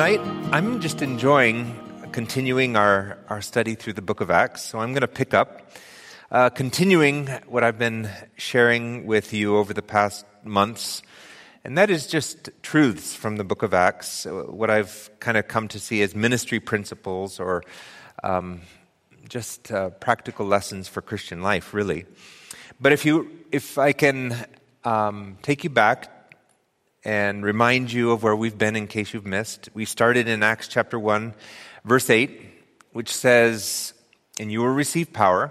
tonight I'm just enjoying continuing our, our study through the book of Acts. So I'm going to pick up, uh, continuing what I've been sharing with you over the past months. And that is just truths from the book of Acts, uh, what I've kind of come to see as ministry principles or um, just uh, practical lessons for Christian life, really. But if, you, if I can um, take you back and remind you of where we've been in case you've missed. We started in Acts chapter 1, verse 8, which says, And you will receive power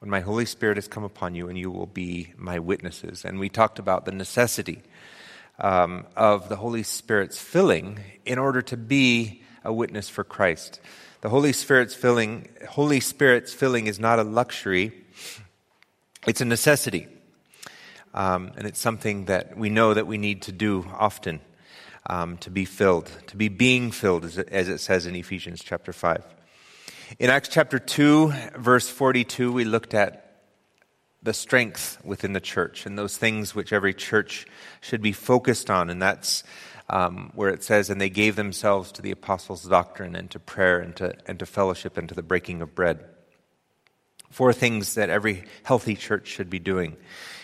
when my Holy Spirit has come upon you, and you will be my witnesses. And we talked about the necessity um, of the Holy Spirit's filling in order to be a witness for Christ. The Holy Spirit's filling, Holy Spirit's filling is not a luxury, it's a necessity. Um, and it's something that we know that we need to do often um, to be filled, to be being filled, as it, as it says in Ephesians chapter 5. In Acts chapter 2, verse 42, we looked at the strength within the church and those things which every church should be focused on. And that's um, where it says, And they gave themselves to the apostles' doctrine and to prayer and to, and to fellowship and to the breaking of bread. Four things that every healthy church should be doing.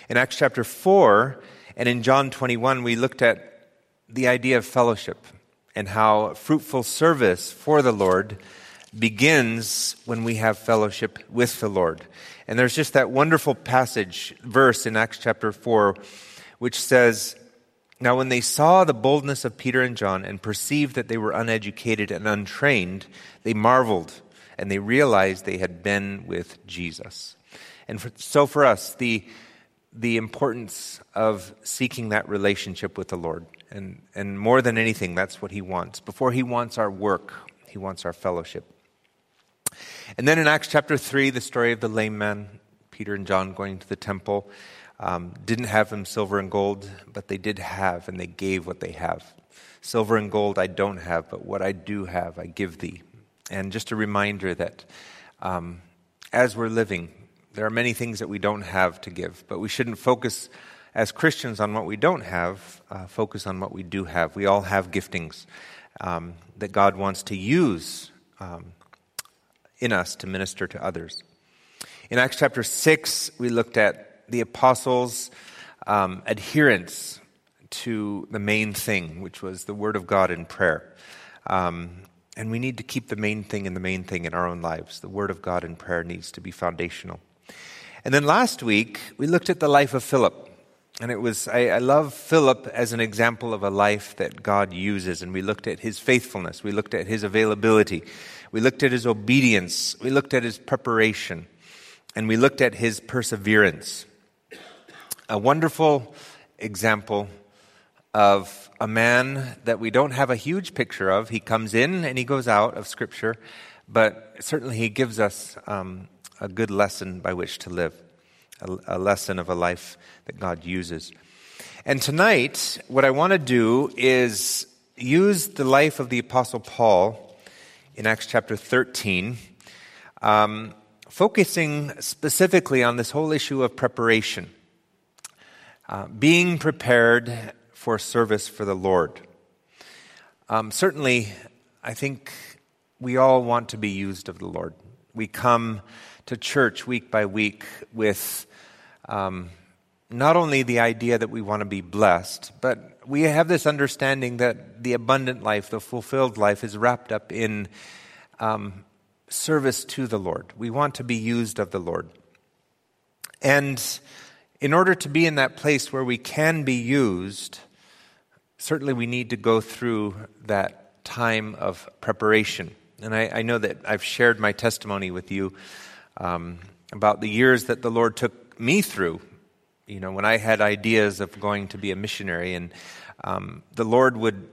In Acts chapter 4 and in John 21, we looked at the idea of fellowship and how fruitful service for the Lord begins when we have fellowship with the Lord. And there's just that wonderful passage, verse in Acts chapter 4, which says, Now when they saw the boldness of Peter and John and perceived that they were uneducated and untrained, they marveled and they realized they had been with Jesus. And for, so for us, the the importance of seeking that relationship with the Lord. And, and more than anything, that's what He wants. Before He wants our work, He wants our fellowship. And then in Acts chapter 3, the story of the lame man, Peter and John going to the temple, um, didn't have them silver and gold, but they did have, and they gave what they have. Silver and gold I don't have, but what I do have, I give thee. And just a reminder that um, as we're living, there are many things that we don't have to give, but we shouldn't focus as Christians on what we don't have, uh, focus on what we do have. We all have giftings um, that God wants to use um, in us to minister to others. In Acts chapter 6, we looked at the apostles' um, adherence to the main thing, which was the Word of God in prayer. Um, and we need to keep the main thing in the main thing in our own lives. The Word of God in prayer needs to be foundational. And then last week, we looked at the life of Philip. And it was, I, I, love Philip as an example of a life that God uses. And we looked at his faithfulness. We looked at his availability. We looked at his obedience. We looked at his preparation. And we looked at his perseverance. A wonderful example of a man that we don't have a huge picture of. He comes in and he goes out of Scripture, but certainly he gives us um, a good lesson by which to live, a, a lesson of a life that God uses. And tonight, what I want to do is use the life of the Apostle Paul in Acts chapter 13, um, focusing specifically on this whole issue of preparation, uh, being prepared for service for the Lord. Um, certainly, I think we all want to be used of the Lord. We come to church week by week with um, not only the idea that we want to be blessed, but we have this understanding that the abundant life, the fulfilled life, is wrapped up in um, service to the Lord. We want to be used of the Lord. And in order to be in that place where we can be used, certainly we need to go through that time of preparation. And I, I know that I've shared my testimony with you um, about the years that the Lord took me through. You know, when I had ideas of going to be a missionary, and um, the Lord would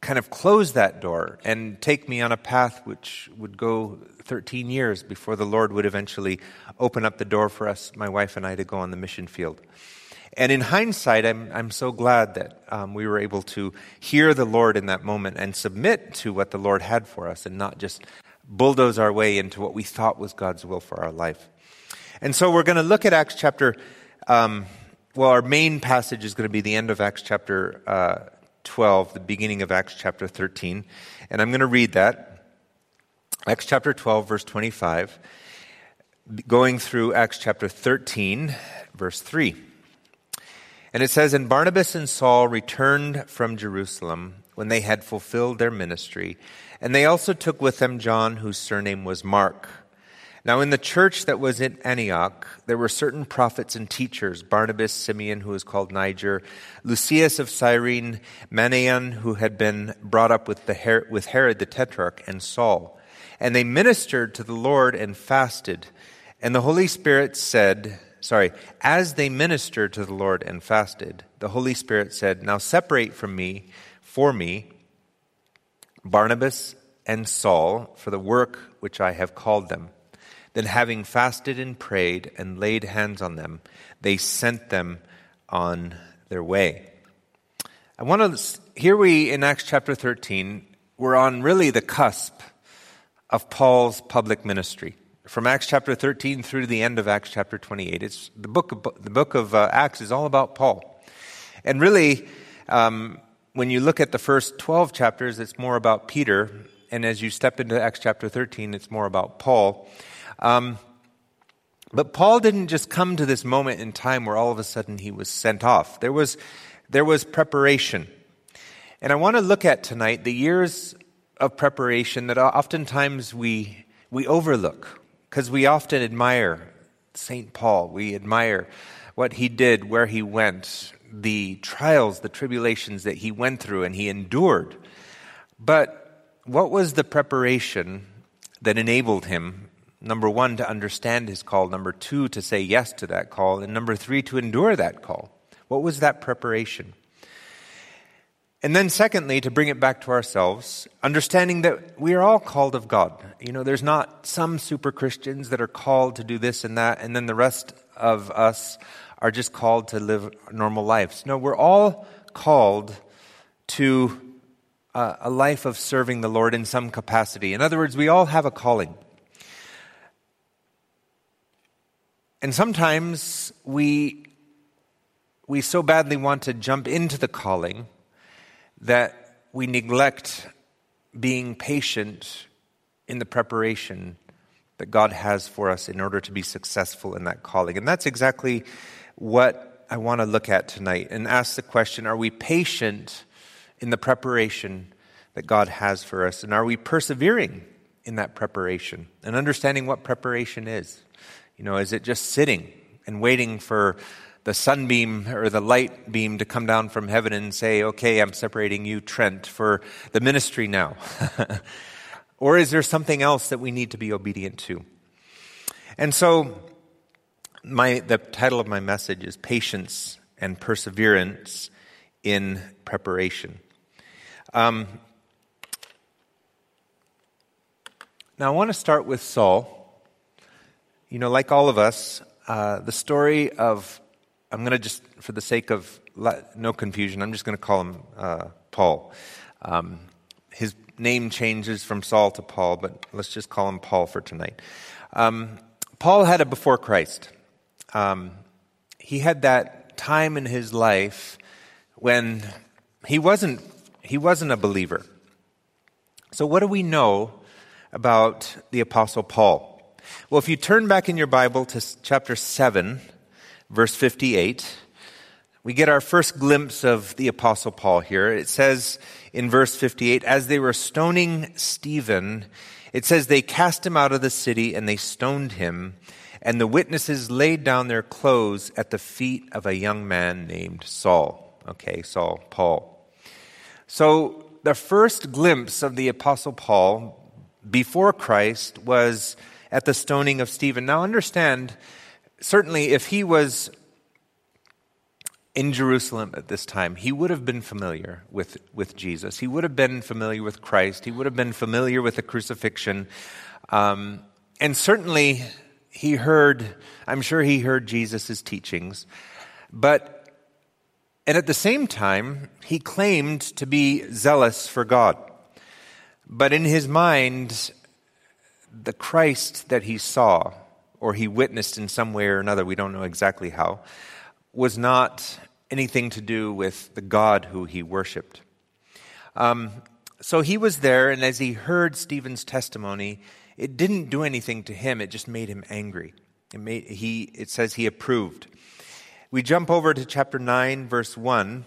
kind of close that door and take me on a path which would go 13 years before the Lord would eventually open up the door for us, my wife and I, to go on the mission field. And in hindsight, I'm, I'm so glad that um, we were able to hear the Lord in that moment and submit to what the Lord had for us and not just bulldoze our way into what we thought was God's will for our life. And so we're going to look at Acts chapter, um, well, our main passage is going to be the end of Acts chapter uh, 12, the beginning of Acts chapter 13. And I'm going to read that. Acts chapter 12, verse 25, going through Acts chapter 13, verse 3. And it says, And Barnabas and Saul returned from Jerusalem when they had fulfilled their ministry. And they also took with them John, whose surname was Mark. Now, in the church that was in Antioch, there were certain prophets and teachers Barnabas, Simeon, who was called Niger, Lucius of Cyrene, Manaen, who had been brought up with, Her- with Herod the Tetrarch, and Saul. And they ministered to the Lord and fasted. And the Holy Spirit said, sorry, as they ministered to the Lord and fasted, the Holy Spirit said, Now separate from me, for me, Barnabas and Saul for the work which I have called them. Then, having fasted and prayed and laid hands on them, they sent them on their way. I want to, here we in Acts chapter 13, we're on really the cusp of Paul's public ministry. From Acts chapter 13 through to the end of Acts chapter 28. It's the book of, the book of uh, Acts is all about Paul. And really, um, when you look at the first 12 chapters, it's more about Peter. And as you step into Acts chapter 13, it's more about Paul. Um, but Paul didn't just come to this moment in time where all of a sudden he was sent off. There was, there was preparation. And I want to look at tonight the years of preparation that oftentimes we, we overlook because we often admire St. Paul. We admire what he did, where he went, the trials, the tribulations that he went through and he endured. But what was the preparation that enabled him Number one, to understand his call. Number two, to say yes to that call. And number three, to endure that call. What was that preparation? And then, secondly, to bring it back to ourselves, understanding that we are all called of God. You know, there's not some super Christians that are called to do this and that, and then the rest of us are just called to live normal lives. No, we're all called to uh, a life of serving the Lord in some capacity. In other words, we all have a calling. And sometimes we, we so badly want to jump into the calling that we neglect being patient in the preparation that God has for us in order to be successful in that calling. And that's exactly what I want to look at tonight and ask the question are we patient in the preparation that God has for us? And are we persevering in that preparation and understanding what preparation is? You know, is it just sitting and waiting for the sunbeam or the light beam to come down from heaven and say, okay, I'm separating you, Trent, for the ministry now? or is there something else that we need to be obedient to? And so, my, the title of my message is Patience and Perseverance in Preparation. Um, now, I want to start with Saul. You know, like all of us, uh, the story of, I'm going to just, for the sake of no confusion, I'm just going to call him uh, Paul. Um, his name changes from Saul to Paul, but let's just call him Paul for tonight. Um, Paul had a before Christ. Um, he had that time in his life when he wasn't, he wasn't a believer. So, what do we know about the Apostle Paul? Well, if you turn back in your Bible to chapter 7, verse 58, we get our first glimpse of the Apostle Paul here. It says in verse 58, as they were stoning Stephen, it says they cast him out of the city and they stoned him, and the witnesses laid down their clothes at the feet of a young man named Saul. Okay, Saul, Paul. So the first glimpse of the Apostle Paul before Christ was at the stoning of Stephen. Now, understand, certainly, if he was in Jerusalem at this time, he would have been familiar with, with Jesus. He would have been familiar with Christ. He would have been familiar with the crucifixion. Um, and certainly, he heard, I'm sure he heard Jesus' teachings. But, and at the same time, he claimed to be zealous for God. But in his mind, the Christ that he saw, or he witnessed in some way or another, we don't know exactly how, was not anything to do with the God who he worshiped. Um, so he was there, and as he heard Stephen's testimony, it didn't do anything to him, it just made him angry. It, made, he, it says he approved. We jump over to chapter 9, verse 1,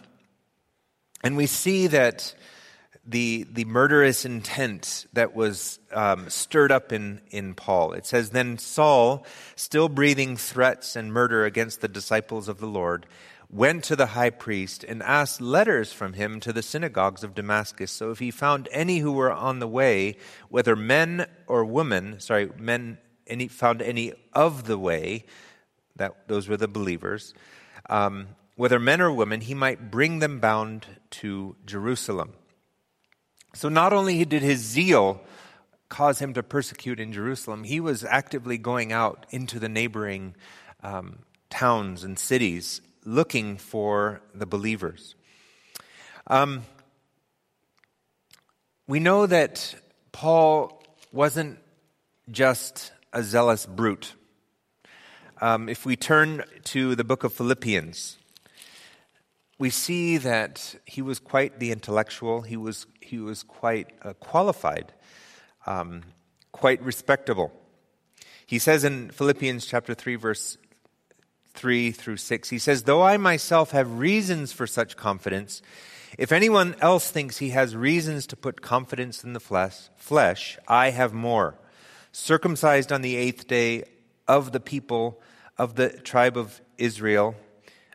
and we see that the, the murderous intent that was um, stirred up in, in Paul. It says, Then Saul, still breathing threats and murder against the disciples of the Lord, went to the high priest and asked letters from him to the synagogues of Damascus. So if he found any who were on the way, whether men or women, sorry, men, any, found any of the way, that those were the believers, um, whether men or women, he might bring them bound to Jerusalem. So not only did his zeal cause him to persecute in Jerusalem, he was actively going out into the neighboring um, towns and cities looking for the believers. Um, we know that Paul wasn't just a zealous brute. Um, if we turn to the book of Philippians, we see that he was quite the intellectual. He was, he was quite uh, qualified, um, quite respectable. He says in Philippians chapter 3, verse 3 through 6, he says, Though I myself have reasons for such confidence, if anyone else thinks he has reasons to put confidence in the flesh, flesh, I have more. Circumcised on the eighth day of the people of the tribe of Israel,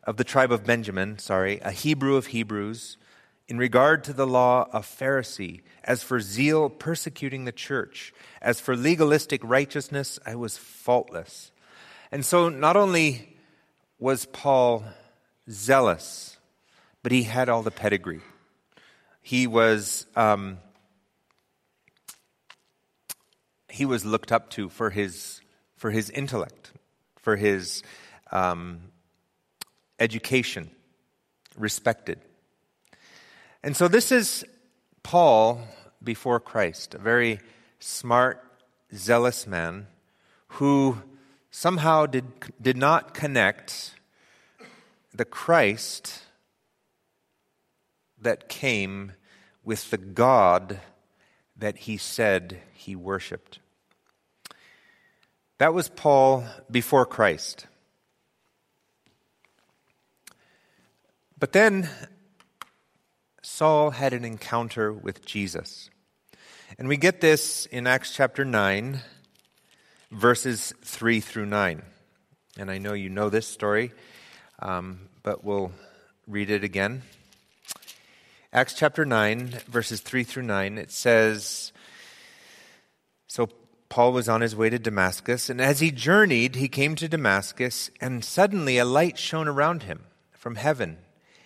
of the tribe of Benjamin, sorry, a Hebrew of Hebrews, in regard to the law, a Pharisee, as for zeal, persecuting the church, as for legalistic righteousness, I was faultless. And so not only was Paul zealous, but he had all the pedigree. He was, um, he was looked up to for his, for his intellect, for his um, education, respected. And so this is Paul before Christ, a very smart, zealous man who somehow did, did not connect the Christ that came with the God that he said he worshiped. That was Paul before Christ. But then Saul had an encounter with Jesus. And we get this in Acts chapter 9, verses 3 through 9. And I know you know this story, um, but we'll read it again. Acts chapter 9, verses 3 through 9, it says So Paul was on his way to Damascus, and as he journeyed, he came to Damascus, and suddenly a light shone around him from heaven.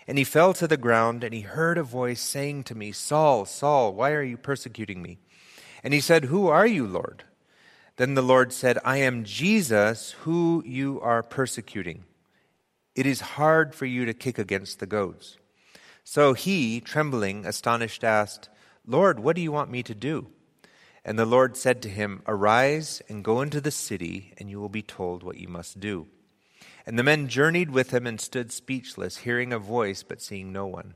And he fell to the ground, and he heard a voice saying to me, Saul, Saul, why are you persecuting me? And he said, Who are you, Lord? Then the Lord said, I am Jesus, who you are persecuting. It is hard for you to kick against the goads. So he, trembling, astonished, asked, Lord, what do you want me to do? And the Lord said to him, Arise and go into the city, and you will be told what you must do. And the men journeyed with him and stood speechless, hearing a voice, but seeing no one.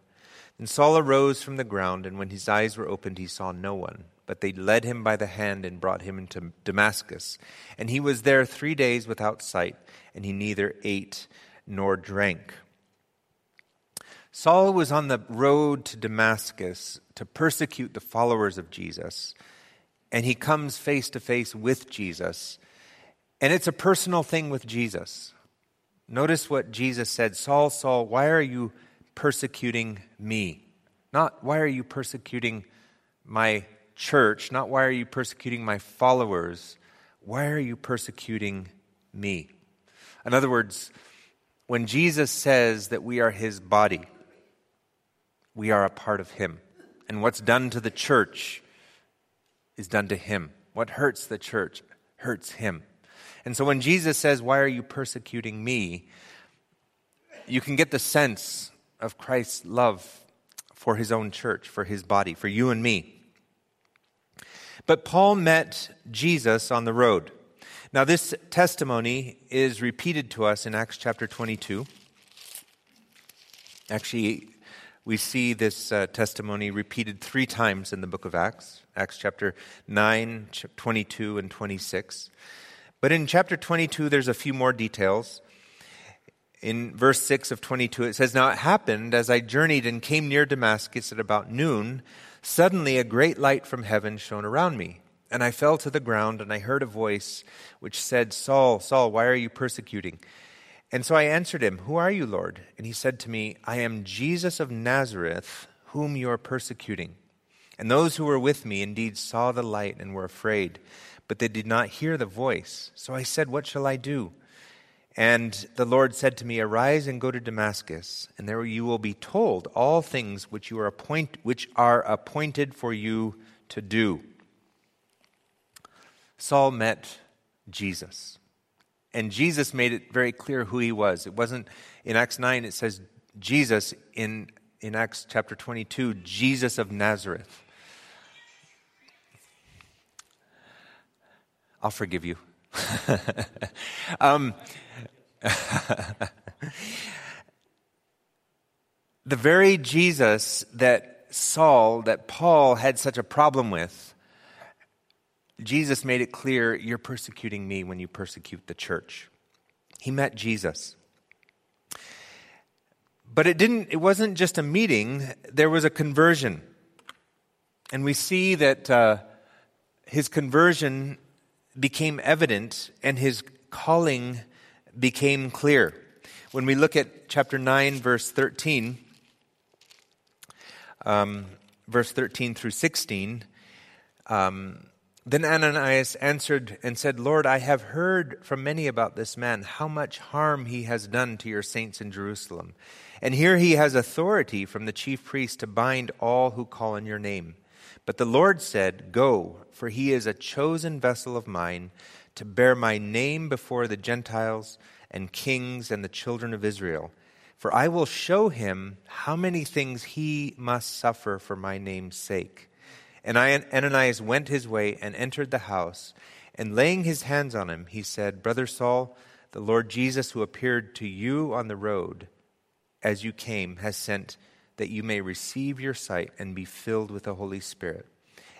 Then Saul arose from the ground, and when his eyes were opened, he saw no one. But they led him by the hand and brought him into Damascus. And he was there three days without sight, and he neither ate nor drank. Saul was on the road to Damascus to persecute the followers of Jesus, and he comes face to face with Jesus. And it's a personal thing with Jesus. Notice what Jesus said Saul, Saul, why are you persecuting me? Not why are you persecuting my church? Not why are you persecuting my followers? Why are you persecuting me? In other words, when Jesus says that we are his body, we are a part of him. And what's done to the church is done to him. What hurts the church hurts him. And so when Jesus says, Why are you persecuting me? you can get the sense of Christ's love for his own church, for his body, for you and me. But Paul met Jesus on the road. Now, this testimony is repeated to us in Acts chapter 22. Actually, We see this uh, testimony repeated three times in the book of Acts Acts chapter 9, 22, and 26. But in chapter 22, there's a few more details. In verse 6 of 22, it says, Now it happened as I journeyed and came near Damascus at about noon, suddenly a great light from heaven shone around me. And I fell to the ground, and I heard a voice which said, Saul, Saul, why are you persecuting? And so I answered him, Who are you, Lord? And he said to me, I am Jesus of Nazareth, whom you are persecuting. And those who were with me indeed saw the light and were afraid, but they did not hear the voice. So I said, What shall I do? And the Lord said to me, Arise and go to Damascus, and there you will be told all things which, you are, appoint, which are appointed for you to do. Saul met Jesus. And Jesus made it very clear who he was. It wasn't in Acts 9, it says Jesus. In, in Acts chapter 22, Jesus of Nazareth. I'll forgive you. um, the very Jesus that Saul, that Paul had such a problem with, Jesus made it clear you're persecuting me when you persecute the church. He met Jesus. But it didn't it wasn't just a meeting, there was a conversion. And we see that uh, his conversion became evident and his calling became clear. When we look at chapter 9, verse 13, um, verse 13 through 16, um, then Ananias answered and said, Lord, I have heard from many about this man, how much harm he has done to your saints in Jerusalem. And here he has authority from the chief priest to bind all who call on your name. But the Lord said, Go, for he is a chosen vessel of mine to bear my name before the Gentiles and kings and the children of Israel. For I will show him how many things he must suffer for my name's sake. And Ananias went his way and entered the house. And laying his hands on him, he said, Brother Saul, the Lord Jesus, who appeared to you on the road as you came, has sent that you may receive your sight and be filled with the Holy Spirit.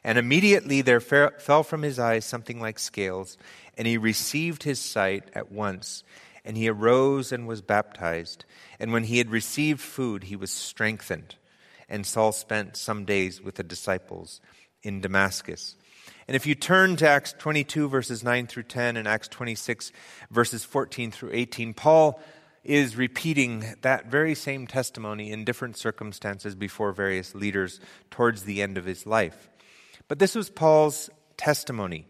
And immediately there fell from his eyes something like scales, and he received his sight at once. And he arose and was baptized. And when he had received food, he was strengthened. And Saul spent some days with the disciples in Damascus. And if you turn to Acts 22, verses 9 through 10, and Acts 26, verses 14 through 18, Paul is repeating that very same testimony in different circumstances before various leaders towards the end of his life. But this was Paul's testimony.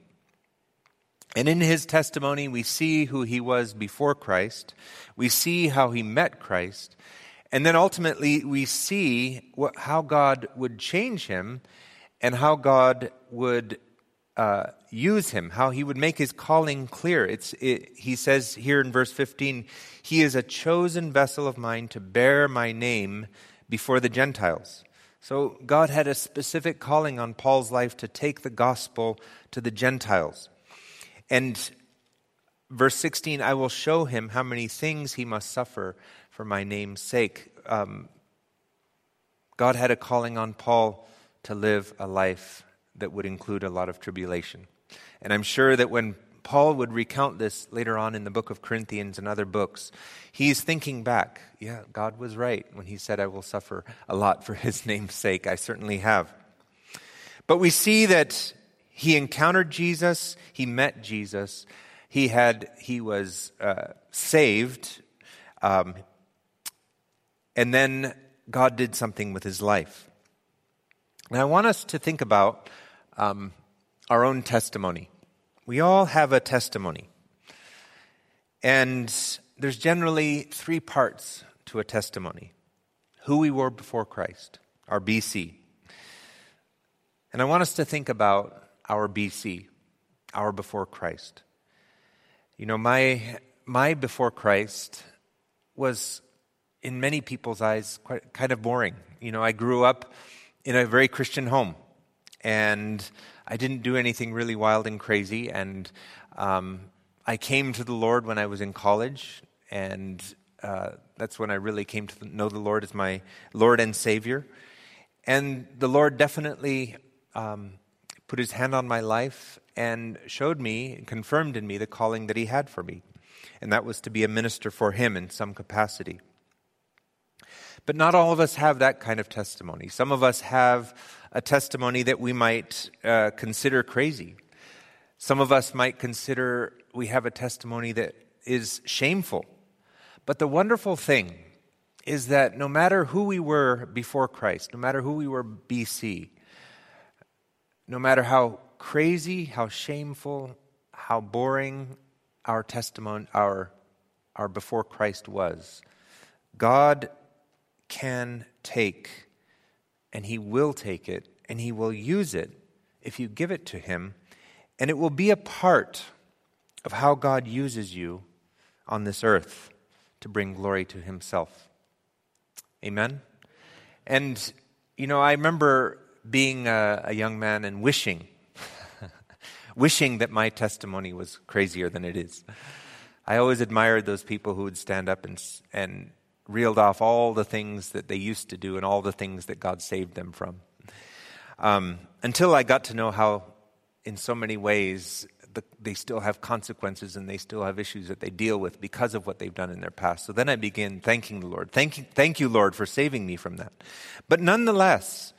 And in his testimony, we see who he was before Christ. We see how he met Christ. And then ultimately, we see what, how God would change him and how God would uh, use him, how he would make his calling clear. It's, it, he says here in verse 15, He is a chosen vessel of mine to bear my name before the Gentiles. So God had a specific calling on Paul's life to take the gospel to the Gentiles. And verse 16, I will show him how many things he must suffer for my name's sake. Um, God had a calling on Paul to live a life that would include a lot of tribulation. And I'm sure that when Paul would recount this later on in the book of Corinthians and other books, he's thinking back, yeah, God was right when he said, I will suffer a lot for his name's sake. I certainly have. But we see that he encountered Jesus, he met Jesus, he had, he was uh, saved, um, and then God did something with his life. And I want us to think about um, our own testimony. We all have a testimony. And there's generally three parts to a testimony who we were before Christ, our BC. And I want us to think about our BC, our before Christ. You know, my, my before Christ was, in many people's eyes, quite kind of boring. You know, I grew up in a very Christian home. And I didn't do anything really wild and crazy. And um, I came to the Lord when I was in college. And uh, That's when I really came to know the Lord as my Lord and Savior. And the Lord definitely um, put his hand on my life and showed me confirmed in me the calling that he had for me. And that was to be a minister for him in some capacity. But not all of us have that kind of testimony. Some of us have a testimony that we might uh, consider crazy. Some of us might consider we have a testimony that is shameful. But the wonderful thing is that no matter who we were before Christ, no matter who we were BC, no matter how crazy, how shameful, how boring our testimony, our, our before Christ was, God can take and He will take it and He will use it if you give it to Him, and it will be a part of how God uses you on this earth to bring glory to Himself. Amen? And, you know, I remember being a, a young man and wishing, wishing that my testimony was crazier than it is. I always admired those people who would stand up and, and reeled off all the things that they used to do and all the things that God saved them from. Um, until I got to know how, in so many ways, the, they still have consequences and they still have issues that they deal with because of what they've done in their past. So then I begin thanking the Lord. Thank you, thank you, Lord, for saving me from that. But nonetheless,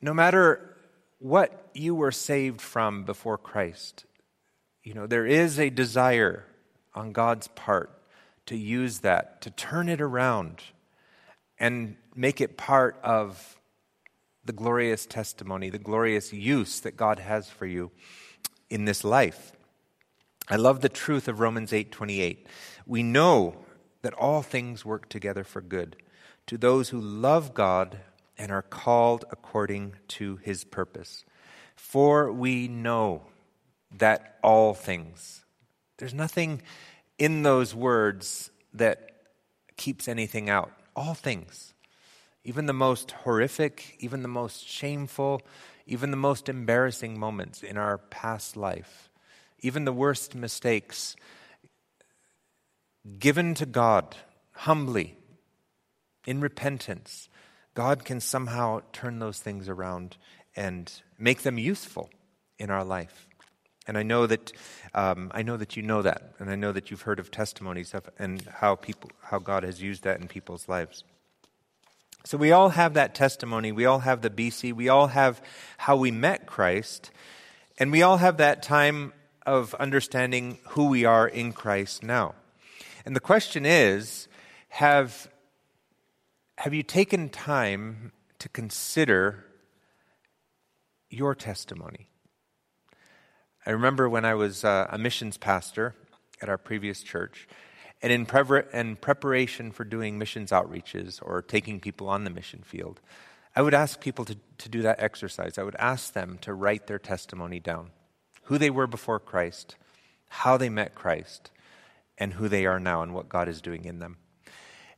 no matter what you were saved from before Christ, you know, there is a desire on God's part to use that, to turn it around and make it part of the glorious testimony, the glorious use that God has for you in this life. I love the truth of Romans 8:28. We know that all things work together for good to those who love God and are called according to his purpose. For we know that all things. There's nothing in those words that keeps anything out. All things. Even the most horrific, even the most shameful, even the most embarrassing moments in our past life, even the worst mistakes, given to God humbly, in repentance, God can somehow turn those things around and make them useful in our life. And I know that um, I know that you know that, and I know that you've heard of testimonies of and how people how God has used that in people's lives. So we all have that testimony. We all have the BC. We all have how we met Christ. And we all have that time of understanding who we are in Christ now. And the question is have, have you taken time to consider your testimony? I remember when I was uh, a missions pastor at our previous church, and in, in preparation for doing missions outreaches or taking people on the mission field, I would ask people to, to do that exercise. I would ask them to write their testimony down who they were before Christ, how they met Christ, and who they are now and what God is doing in them.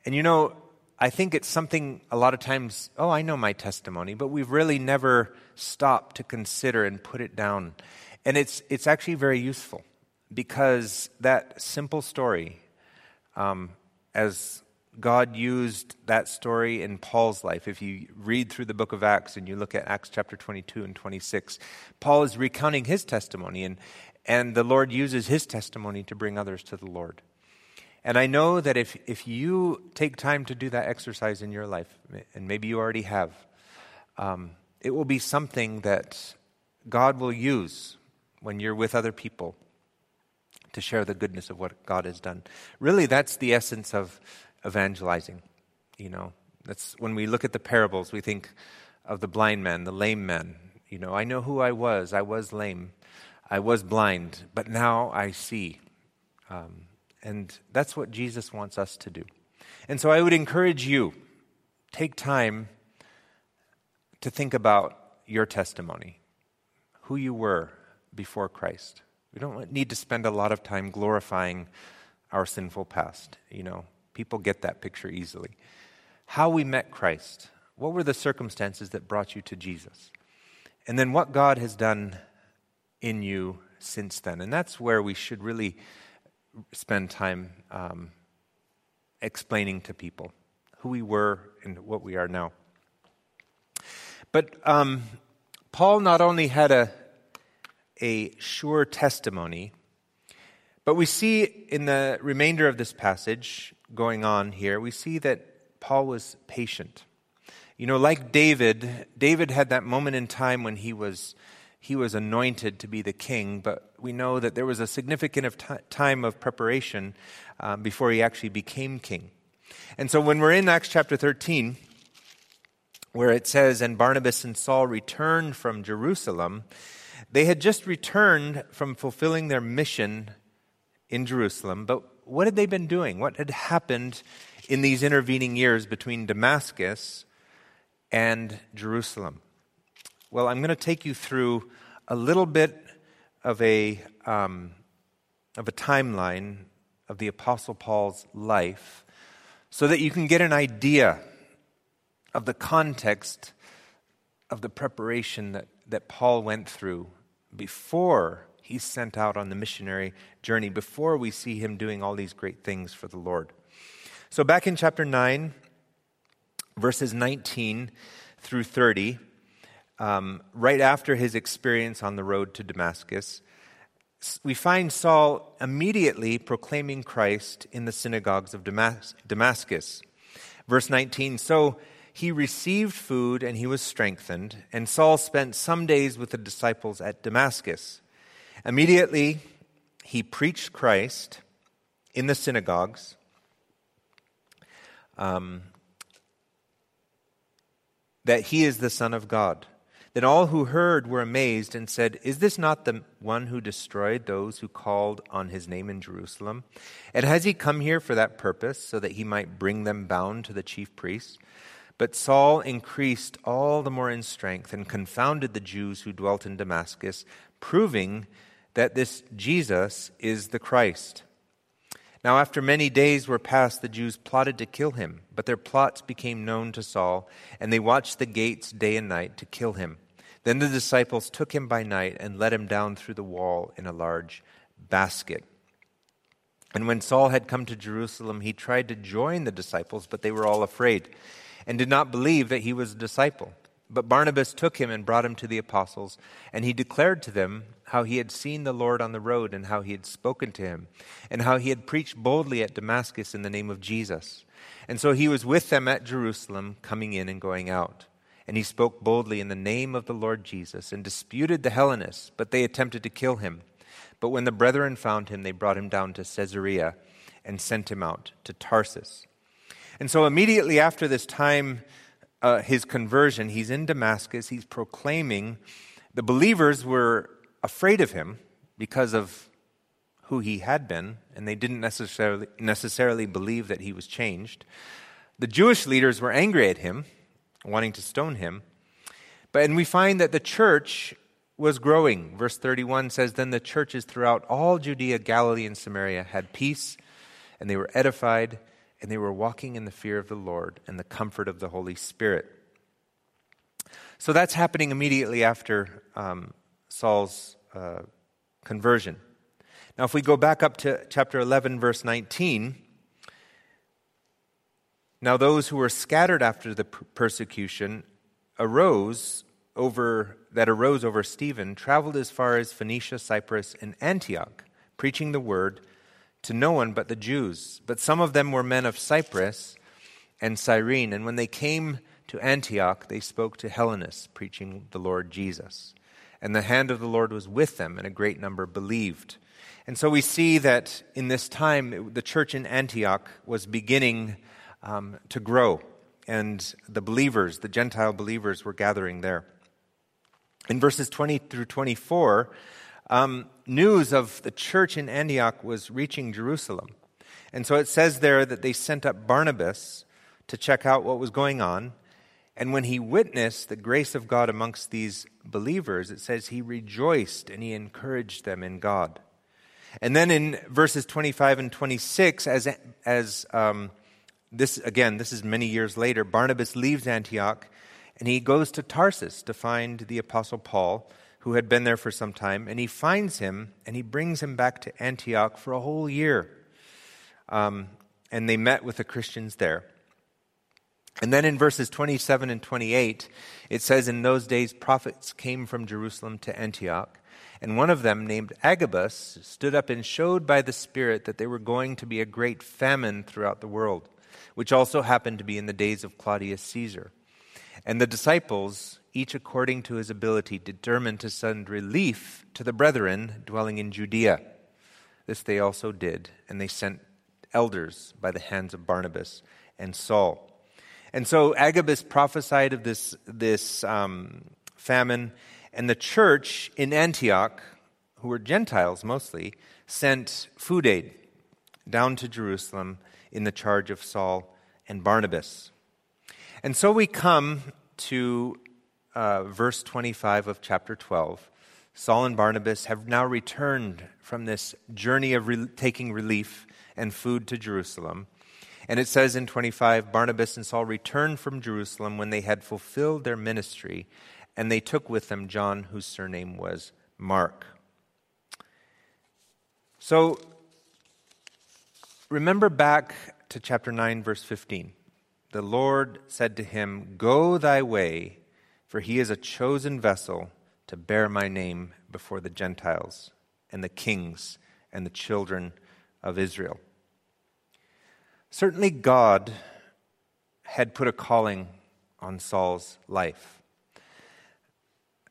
And you know, I think it's something a lot of times, oh, I know my testimony, but we've really never stopped to consider and put it down. And it's, it's actually very useful because that simple story um, as God used that story in Paul's life. If you read through the book of Acts and you look at Acts chapter 22 and 26, Paul is recounting his testimony, and, and the Lord uses his testimony to bring others to the Lord. And I know that if, if you take time to do that exercise in your life, and maybe you already have, um, it will be something that God will use when you're with other people to share the goodness of what God has done. Really, that's the essence of evangelizing. You know, that's when we look at the parables, we think of the blind man, the lame man. You know, I know who I was. I was lame. I was blind, but now I see. Um, and that's what Jesus wants us to do. And so I would encourage you take time to think about your testimony, who you were before Christ. We don't need to spend a lot of time glorifying our sinful past. You know, people get that picture easily. How we met Christ. What were the circumstances that brought you to Jesus? And then what God has done in you since then. And that's where we should really spend time um, explaining to people who we were and what we are now. But um, Paul not only had a, a sure testimony, but we see in the remainder of this passage going on here, we see that Paul was patient. You know, like David, David had that moment in time when he was he was anointed to be the king, but we know that there was a significant of t- time of preparation um, before he actually became king. And so when we're in Acts chapter 13, where it says, And Barnabas and Saul returned from Jerusalem, they had just returned from fulfilling their mission in Jerusalem, but what had they been doing? What had happened in these intervening years between Damascus and Jerusalem? Well, I'm going to take you through a little bit of a, um, of a timeline of the Apostle Paul's life so that you can get an idea of the context of the preparation that, that Paul went through before he's sent out on the missionary journey, before we see him doing all these great things for the Lord. So, back in chapter 9, verses 19 through 30, um, right after his experience on the road to Damascus, we find Saul immediately proclaiming Christ in the synagogues of Damas- Damascus. Verse 19 So he received food and he was strengthened, and Saul spent some days with the disciples at Damascus. Immediately he preached Christ in the synagogues. Um, that he is the Son of God. Then all who heard were amazed and said, Is this not the one who destroyed those who called on his name in Jerusalem? And has he come here for that purpose, so that he might bring them bound to the chief priests? But Saul increased all the more in strength and confounded the Jews who dwelt in Damascus, proving that this Jesus is the Christ. Now, after many days were passed, the Jews plotted to kill him, but their plots became known to Saul, and they watched the gates day and night to kill him. Then the disciples took him by night and let him down through the wall in a large basket. And when Saul had come to Jerusalem, he tried to join the disciples, but they were all afraid and did not believe that he was a disciple. But Barnabas took him and brought him to the apostles, and he declared to them how he had seen the Lord on the road, and how he had spoken to him, and how he had preached boldly at Damascus in the name of Jesus. And so he was with them at Jerusalem, coming in and going out. And he spoke boldly in the name of the Lord Jesus, and disputed the Hellenists, but they attempted to kill him. But when the brethren found him, they brought him down to Caesarea and sent him out to Tarsus. And so immediately after this time, uh, his conversion, he's in Damascus, he's proclaiming. The believers were afraid of him because of who he had been, and they didn't necessarily, necessarily believe that he was changed. The Jewish leaders were angry at him, wanting to stone him. But and we find that the church was growing. Verse 31 says, Then the churches throughout all Judea, Galilee, and Samaria had peace, and they were edified and they were walking in the fear of the Lord and the comfort of the Holy Spirit. So that's happening immediately after um, Saul's uh, conversion. Now, if we go back up to chapter 11, verse 19, now those who were scattered after the persecution arose over that arose over Stephen traveled as far as Phoenicia, Cyprus, and Antioch, preaching the word to no one but the Jews. But some of them were men of Cyprus and Cyrene, and when they came to Antioch, they spoke to Hellenists, preaching the Lord Jesus. And the hand of the Lord was with them, and a great number believed. And so we see that in this time, the church in Antioch was beginning um, to grow, and the believers, the Gentile believers, were gathering there. In verses 20 through 24, um, news of the church in Antioch was reaching Jerusalem. And so it says there that they sent up Barnabas to check out what was going on. And when he witnessed the grace of God amongst these believers, it says he rejoiced and he encouraged them in God. And then in verses 25 and 26, as, as um, this, again, this is many years later, Barnabas leaves Antioch and he goes to Tarsus to find the Apostle Paul who had been there for some time, and he finds him and he brings him back to Antioch for a whole year. Um, and they met with the Christians there. And then in verses 27 and 28, it says, In those days, prophets came from Jerusalem to Antioch. And one of them, named Agabus, stood up and showed by the Spirit that there were going to be a great famine throughout the world, which also happened to be in the days of Claudius Caesar. And the disciples, each according to his ability, determined to send relief to the brethren dwelling in Judea. This they also did, and they sent elders by the hands of Barnabas and Saul. And so Agabus prophesied of this, this um, famine, and the church in Antioch, who were Gentiles mostly, sent food aid down to Jerusalem in the charge of Saul and Barnabas. And so we come to uh, verse 25 of chapter 12. Saul and Barnabas have now returned from this journey of re- taking relief and food to Jerusalem. And it says in 25 Barnabas and Saul returned from Jerusalem when they had fulfilled their ministry, and they took with them John, whose surname was Mark. So remember back to chapter 9, verse 15. The Lord said to him, Go thy way, for he is a chosen vessel to bear my name before the Gentiles and the kings and the children of Israel. Certainly, God had put a calling on Saul's life.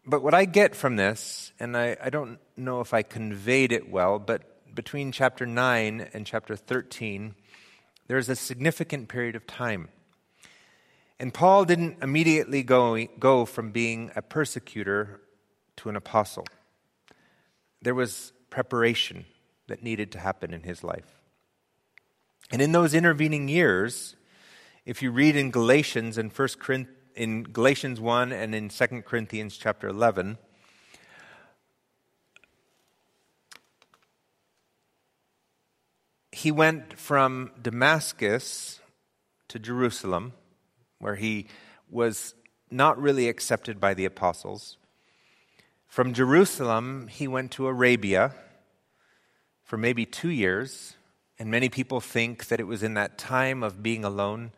But what I get from this, and I, I, don't know if I conveyed it well, but between chapter 9 and chapter 13, there's a significant period of time. And Paul didn't immediately go, go from being a persecutor to an apostle. There was preparation that needed to happen in his life. And in those intervening years, if you read in Galatians and First in Galatians 1 and in 2 Corinthians chapter 11, he went from Damascus to Jerusalem, where he was not really accepted by the apostles. From Jerusalem, he went to Arabia for maybe two years. And many people think that it was in that time of being alone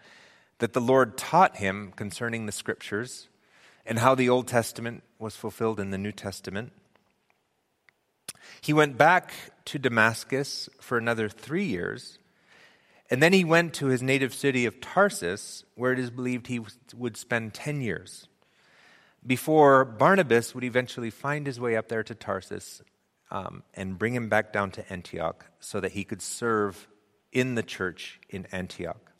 that the Lord taught him concerning the scriptures and how the Old Testament was fulfilled in the New Testament. He went back to Damascus for another three years, and then he went to his native city of Tarsus, where it is believed he would spend 10 years, before Barnabas would eventually find his way up there to Tarsus um, and bring him back down to Antioch so that he could serve in the church in Antioch.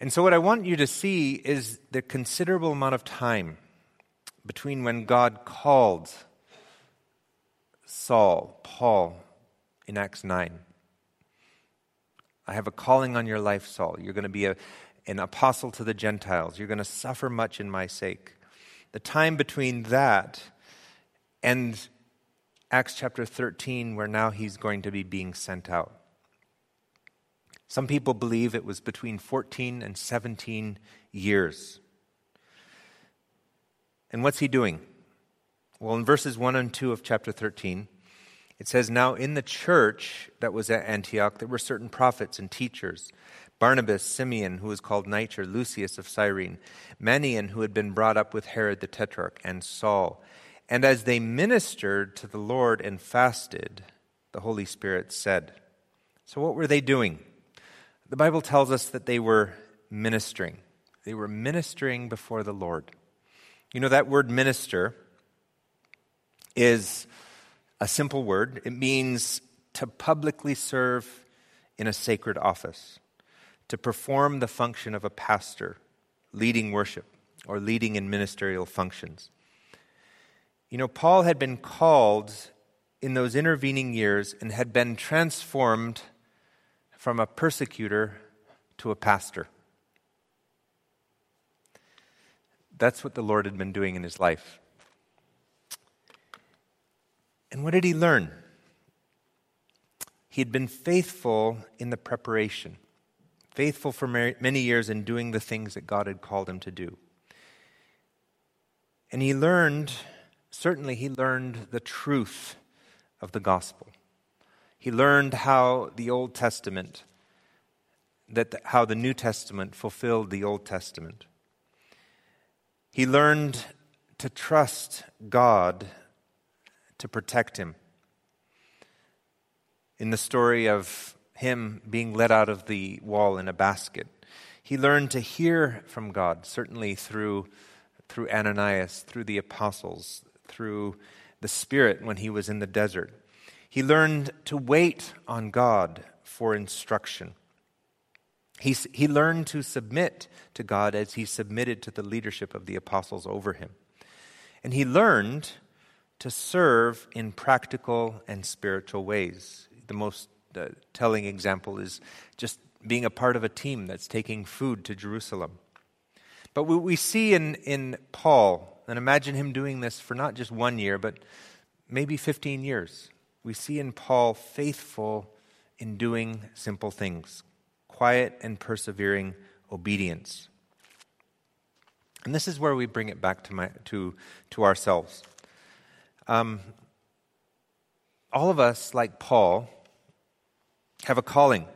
And so, what I want you to see is the considerable amount of time between when God called Saul, Paul, in Acts 9. I have a calling on your life, Saul. You're going to be a, an apostle to the Gentiles. You're going to suffer much in my sake. The time between that and Acts chapter 13, where now he's going to be being sent out. Some people believe it was between 14 and 17 years. And what's he doing? Well, in verses 1 and 2 of chapter 13, it says, Now in the church that was at Antioch, there were certain prophets and teachers Barnabas, Simeon, who was called Niger, Lucius of Cyrene, Manaen, who had been brought up with Herod the Tetrarch, and Saul. And as they ministered to the Lord and fasted, the Holy Spirit said. So, what were they doing? The Bible tells us that they were ministering. They were ministering before the Lord. You know, that word minister is a simple word. It means to publicly serve in a sacred office, to perform the function of a pastor, leading worship, or leading in ministerial functions. You know, Paul had been called in those intervening years and had been transformed from a persecutor to a pastor. That's what the Lord had been doing in his life. And what did he learn? He had been faithful in the preparation, faithful for many years in doing the things that God had called him to do. And he learned certainly he learned the truth of the gospel. He learned how the Old Testament that the, how the New Testament fulfilled the Old Testament. He learned to trust God to protect him. In the story of him being let out of the wall in a basket, he learned to hear from God, certainly through, through Ananias, through the apostles, through the Spirit when he was in the desert. He learned to wait on God for instruction. He, he learned to submit to God as he submitted to the leadership of the apostles over him. And he learned to serve in practical and spiritual ways. The most uh, telling example is just being a part of a team that's taking food to Jerusalem. But what we see in, in Paul, and imagine him doing this for not just one year, but maybe 15 years, we see in Paul faithful in doing simple things, quiet and persevering obedience. And this is where we bring it back to, my, to, to ourselves. Um, all of us, like Paul, have a calling.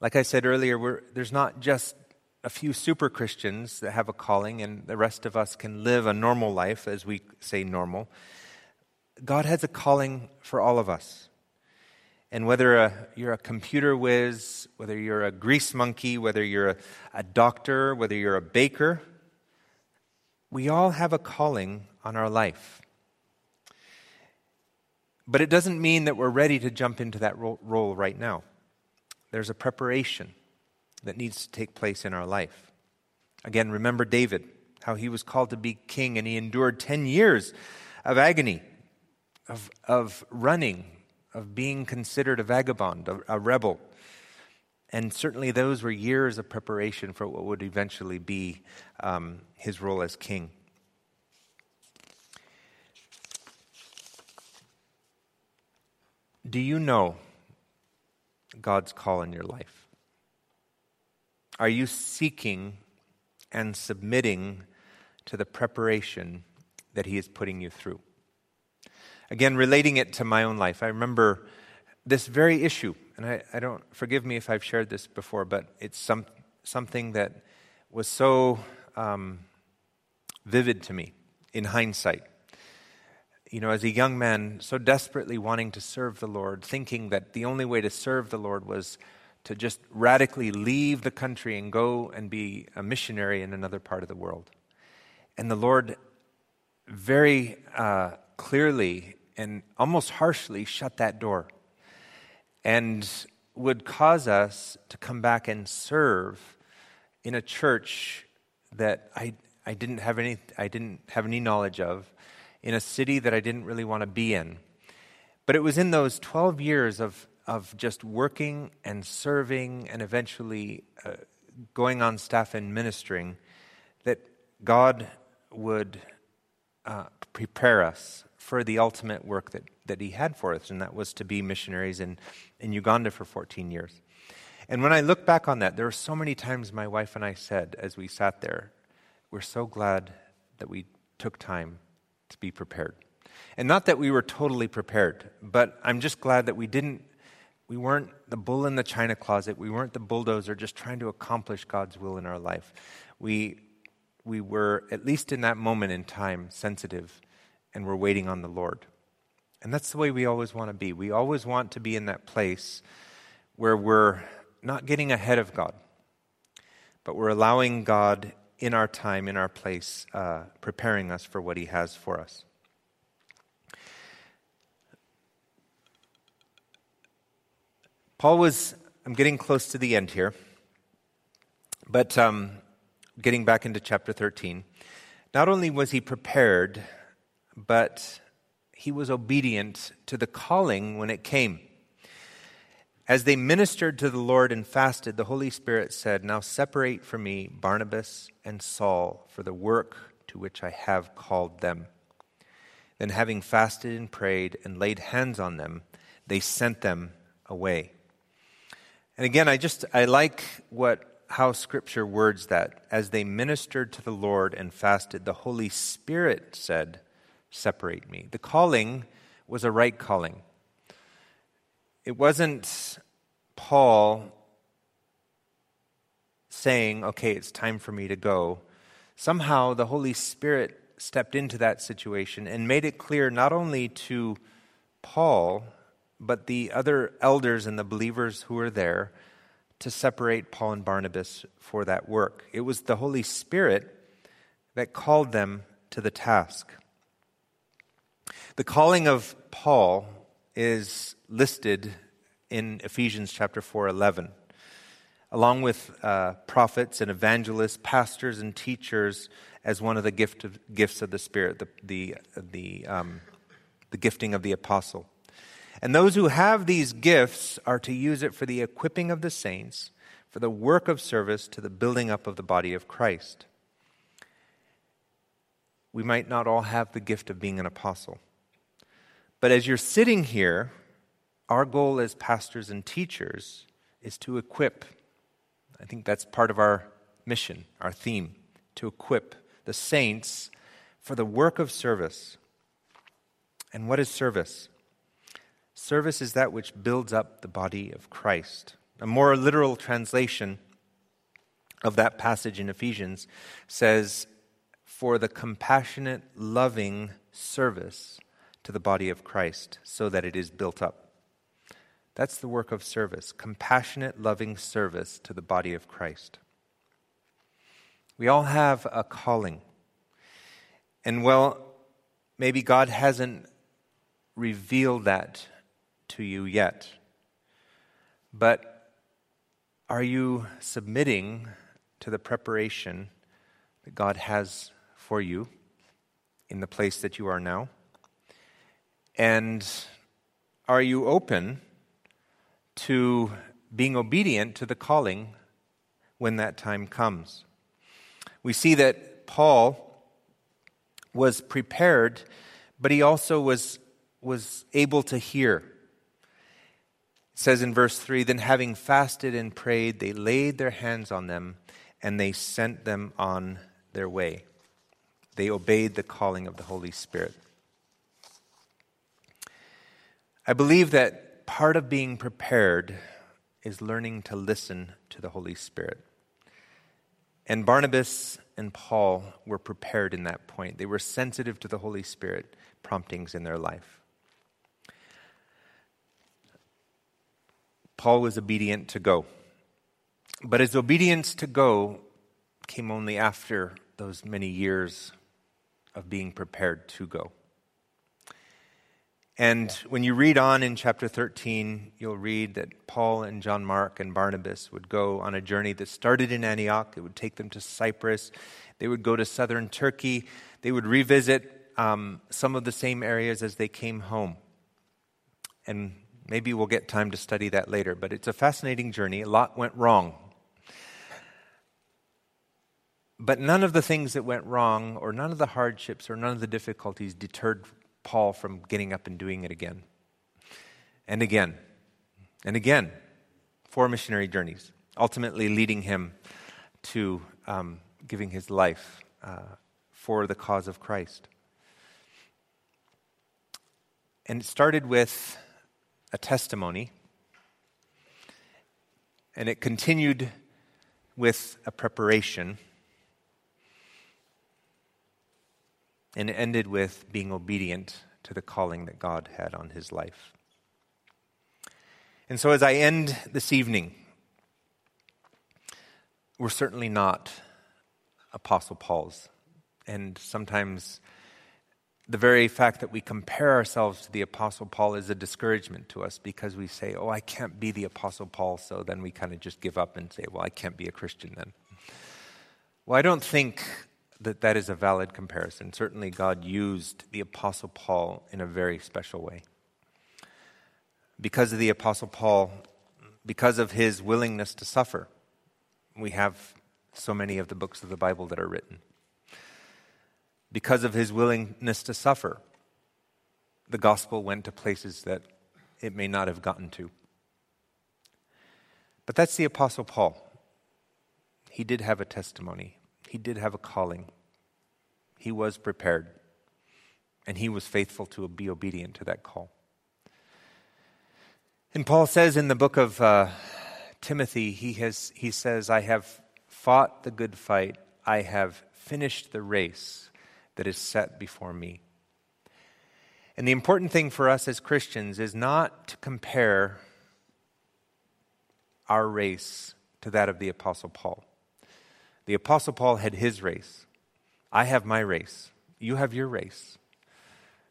Like I said earlier, there's not just a few super Christians that have a calling, and the rest of us can live a normal life, as we say normal. God has a calling for all of us. And whether a, you're a computer whiz, whether you're a grease monkey, whether you're a, a doctor, whether you're a baker, we all have a calling on our life. But it doesn't mean that we're ready to jump into that role, right now. There's a preparation that needs to take place in our life. Again, remember David, how he was called to be king and he endured 10 years of agony, of, of running, of being considered a vagabond, a, a rebel. And certainly those were years of preparation for what would eventually be um, his role as king. Do you know God's call in your life? Are you seeking and submitting to the preparation that He is putting you through? Again, relating it to my own life, I remember this very issue, and I, I don't, forgive me if I've shared this before, but it's some, something that was so um, vivid to me in hindsight. You know, as a young man, so desperately wanting to serve the Lord, thinking that the only way to serve the Lord was to just radically leave the country and go and be a missionary in another part of the world. And the Lord very uh, clearly and almost harshly shut that door and would cause us to come back and serve in a church that I, I, didn't, have any, I didn't have any knowledge of, in a city that I didn't really want to be in. But it was in those 12 years of, of just working and serving and eventually uh, going on staff and ministering that God would uh, prepare us for the ultimate work that, that he had for us, and that was to be missionaries in, in Uganda for 14 years. And when I look back on that, there were so many times my wife and I said, as we sat there, we're so glad that we took time to be prepared. And not that we were totally prepared, but I'm just glad that we didn't, we weren't the bull in the china closet. We weren't the bulldozer just trying to accomplish God's will in our life. We, we were, at least in that moment in time, sensitive and we're waiting on the Lord. And that's the way we always want to be. We always want to be in that place where we're not getting ahead of God, but we're allowing God in our time, in our place, uh, preparing us for what He has for us. Paul was, I'm getting close to the end here, but um, getting back into chapter 13. Not only was he prepared but he was obedient to the calling when it came. As they ministered to the Lord and fasted, the Holy Spirit said, Now separate from me Barnabas and Saul for the work to which I have called them. Then, having fasted and prayed and laid hands on them, they sent them away. And again, I just I like what how scripture words that as they ministered to the Lord and fasted the Holy Spirit said separate me. The calling was a right calling. It wasn't Paul saying, okay, it's time for me to go, somehow the Holy Spirit stepped into that situation and made it clear not only to Paul, but the other elders and the believers who were there to separate Paul and Barnabas for that work. It was the Holy Spirit that called them to the task. The calling of Paul is listed in Ephesians chapter 4:11 along with uh, prophets and evangelists, pastors and teachers, as one of the gift of, gifts of the Spirit, the, the, the, um, the gifting of the apostle. And those who have these gifts are to use it for the equipping of the saints, for the work of service to the building up of the body of Christ. We might not all have the gift of being an apostle. But as you're sitting here, our goal as pastors and teachers is to equip I think that's part of our mission, our theme, to equip the saints for the work of service. And what is service? Service is that which builds up the body of Christ. A more literal translation of that passage in Ephesians says, For the compassionate, loving service to the body of Christ, so that it is built up. That's the work of service, compassionate, loving service to the body of Christ. We all have a calling. And well, maybe God hasn't revealed that to you yet. But are you submitting to the preparation that God has for you in the place that you are now? And are you open to being obedient to the calling when that time comes. We see that Paul was prepared, but he also was, was able to hear. It says in verse 3 Then having fasted and prayed, they laid their hands on them and they sent them on their way. They obeyed the calling of the Holy Spirit. I believe that part of being prepared is learning to listen to the Holy Spirit. And Barnabas and Paul were prepared in that point. They were sensitive to the Holy Spirit promptings in their life. Paul was obedient to go. But his obedience to go came only after those many years of being prepared to go. And when you read on in chapter 13, you'll read that Paul and John Mark and Barnabas would go on a journey that started in Antioch. It would take them to Cyprus. They would go to southern Turkey. They would revisit um, some of the same areas as they came home. And maybe we'll get time to study that later, but it's a fascinating journey. A lot went wrong. But none of the things that went wrong, or none of the hardships, or none of the difficulties deterred Paul from getting up and doing it again and again and again. Four missionary journeys, ultimately leading him to um, giving his life uh, for the cause of Christ. And it started with a testimony, and it continued with a preparation and it ended with being obedient to the calling that God had on his life. And so, as I end this evening, we're certainly not Apostle Paul's. And sometimes the very fact that we compare ourselves to the Apostle Paul is a discouragement to us because we say, oh, I can't be the Apostle Paul, so then we kind of just give up and say, well, I can't be a Christian then. Well, I don't think that that is a valid comparison. Certainly, God used the Apostle Paul in a very special way. Because of the Apostle Paul, because of his willingness to suffer, we have so many of the books of the Bible that are written. Because of his willingness to suffer, the gospel went to places that it may not have gotten to. But that's the Apostle Paul. He did have a testimony he did have a calling. He was prepared. And he was faithful to be obedient to that call. And Paul says in the book of uh, Timothy, he, has, he says, I have fought the good fight. I have finished the race that is set before me. And the important thing for us as Christians is not to compare our race to that of the Apostle Paul. The Apostle Paul had his race. I have my race. You have your race.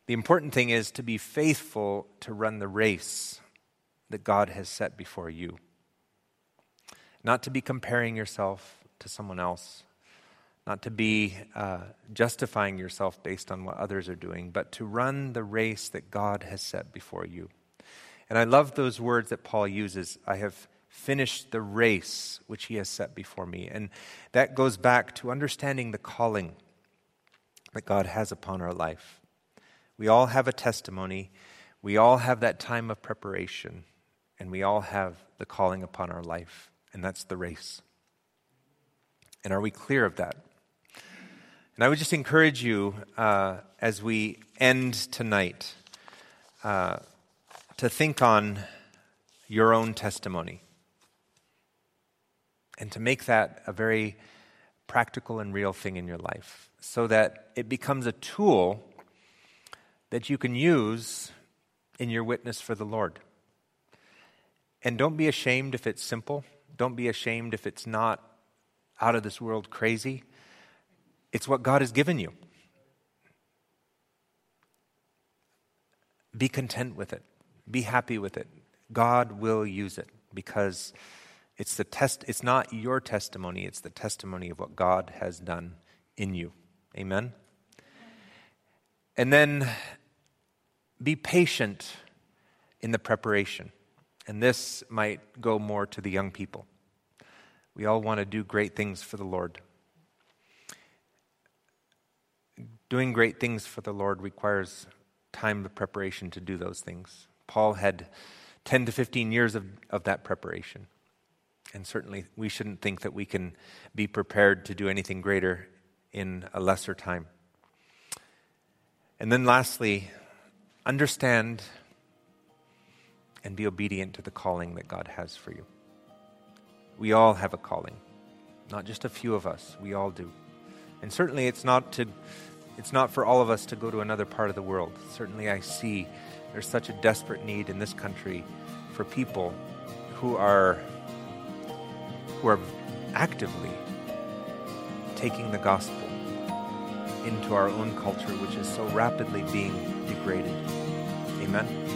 The important thing is to be faithful to run the race that God has set before you. Not to be comparing yourself to someone else, not to be uh, justifying yourself based on what others are doing, but to run the race that God has set before you. And I love those words that Paul uses. I have finished the race which he has set before me. And that goes back to understanding the calling that God has upon our life. We all have a testimony, we all have that time of preparation, and we all have the calling upon our life, and that's the race. And are we clear of that? And I would just encourage you uh, as we end tonight uh, to think on your own testimony and to make that a very practical and real thing in your life so that it becomes a tool that you can use in your witness for the Lord. And don't be ashamed if it's simple. Don't be ashamed if it's not out of this world crazy. It's what God has given you. Be content with it. Be happy with it. God will use it because it's the test it's not your testimony, it's the testimony of what God has done in you. Amen. And then be patient in the preparation. And this might go more to the young people. We all want to do great things for the Lord. Doing great things for the Lord requires time of preparation to do those things. Paul had 10 to 15 years of, of that preparation. And certainly we shouldn't think that we can be prepared to do anything greater in a lesser time. And then lastly, understand and be obedient to the calling that God has for you. We all have a calling, not just a few of us. We all do. And certainly it's not to it's not for all of us to go to another part of the world. Certainly, I see there's such a desperate need in this country for people who are who are actively taking the gospel into our own culture, which is so rapidly being degraded. Amen.